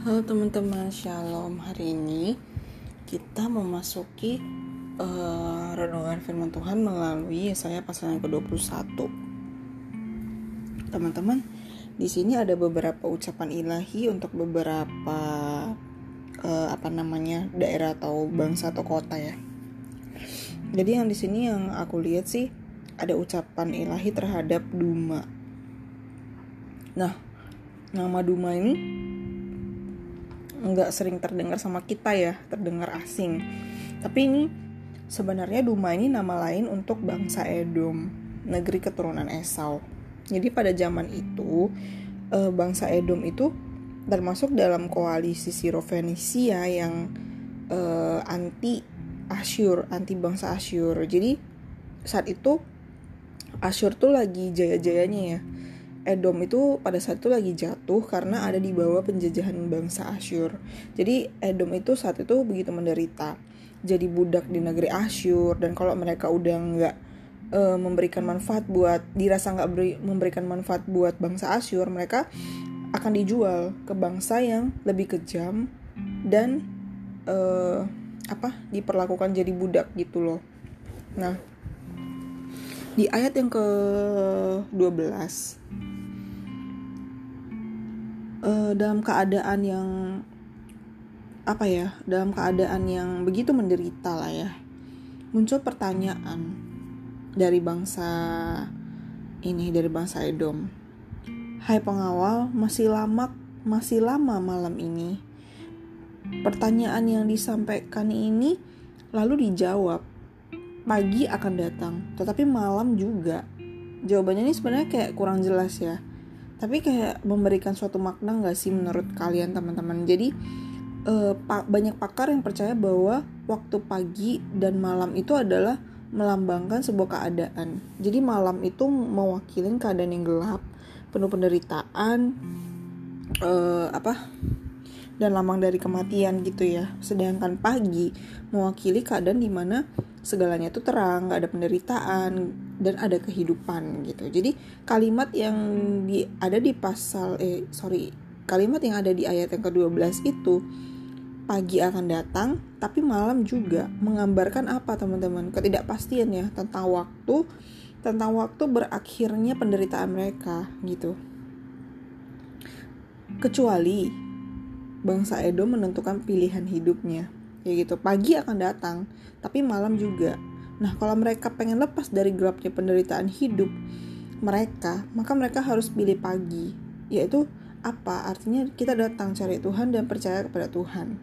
Halo teman-teman, shalom. Hari ini kita memasuki uh, renungan firman Tuhan melalui Yesaya pasal yang ke-21. Teman-teman, di sini ada beberapa ucapan ilahi untuk beberapa uh, apa namanya daerah atau bangsa atau kota ya. Jadi yang di sini yang aku lihat sih ada ucapan ilahi terhadap Duma. Nah, nama Duma ini nggak sering terdengar sama kita ya, terdengar asing. Tapi ini sebenarnya Duma ini nama lain untuk bangsa Edom, negeri keturunan Esau. Jadi pada zaman itu eh, bangsa Edom itu termasuk dalam koalisi Siro-Fenisia yang uh, anti Asyur, anti bangsa Asyur. Jadi saat itu Asyur tuh lagi jaya-jayanya ya Edom itu pada saat itu lagi jatuh karena ada di bawah penjajahan bangsa Asyur. Jadi Edom itu saat itu begitu menderita. Jadi budak di negeri Asyur dan kalau mereka udah nggak e, memberikan manfaat buat dirasa nggak memberikan manfaat buat bangsa Asyur, mereka akan dijual ke bangsa yang lebih kejam dan e, apa diperlakukan jadi budak gitu loh. Nah, di ayat yang ke-12. Uh, dalam keadaan yang apa ya dalam keadaan yang begitu menderita lah ya muncul pertanyaan dari bangsa ini dari bangsa Edom. Hai pengawal masih lama masih lama malam ini. Pertanyaan yang disampaikan ini lalu dijawab pagi akan datang tetapi malam juga. Jawabannya ini sebenarnya kayak kurang jelas ya. Tapi kayak memberikan suatu makna nggak sih menurut kalian teman-teman? Jadi uh, pa banyak pakar yang percaya bahwa waktu pagi dan malam itu adalah melambangkan sebuah keadaan. Jadi malam itu mewakili keadaan yang gelap penuh penderitaan uh, apa dan lambang dari kematian gitu ya. Sedangkan pagi mewakili keadaan di mana segalanya itu terang, gak ada penderitaan dan ada kehidupan gitu. Jadi kalimat yang di ada di pasal eh sorry kalimat yang ada di ayat yang ke-12 itu pagi akan datang tapi malam juga menggambarkan apa teman-teman? Ketidakpastian ya tentang waktu tentang waktu berakhirnya penderitaan mereka gitu. Kecuali bangsa Edom menentukan pilihan hidupnya ya gitu pagi akan datang tapi malam juga. Nah kalau mereka pengen lepas dari gelapnya penderitaan hidup mereka maka mereka harus pilih pagi. Yaitu apa? Artinya kita datang cari Tuhan dan percaya kepada Tuhan.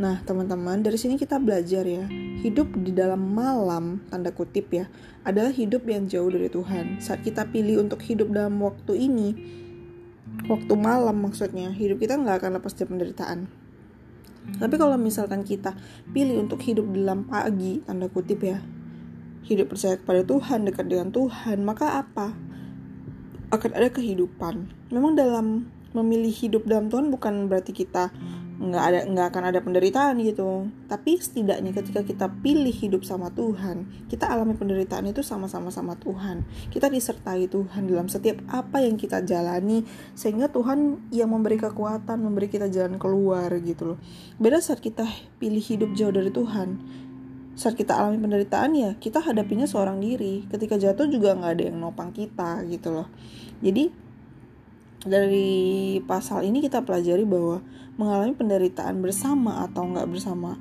Nah teman-teman dari sini kita belajar ya. Hidup di dalam malam tanda kutip ya adalah hidup yang jauh dari Tuhan. Saat kita pilih untuk hidup dalam waktu ini waktu malam maksudnya hidup kita nggak akan lepas dari penderitaan tapi kalau misalkan kita pilih untuk hidup dalam pagi, tanda kutip ya, hidup percaya kepada Tuhan, dekat dengan Tuhan, maka apa? Akan ada kehidupan. Memang dalam memilih hidup dalam Tuhan bukan berarti kita nggak ada nggak akan ada penderitaan gitu. Tapi setidaknya ketika kita pilih hidup sama Tuhan kita alami penderitaan itu sama-sama sama Tuhan. Kita disertai Tuhan dalam setiap apa yang kita jalani sehingga Tuhan yang memberi kekuatan memberi kita jalan keluar gitu loh. Beda saat kita pilih hidup jauh dari Tuhan. Saat kita alami penderitaan ya kita hadapinya seorang diri. Ketika jatuh juga nggak ada yang nopang kita gitu loh. Jadi dari pasal ini kita pelajari bahwa mengalami penderitaan bersama atau nggak bersama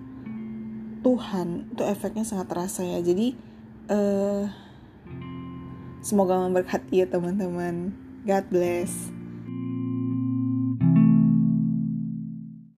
Tuhan itu efeknya sangat terasa ya. Jadi uh, semoga memberkati ya teman-teman. God bless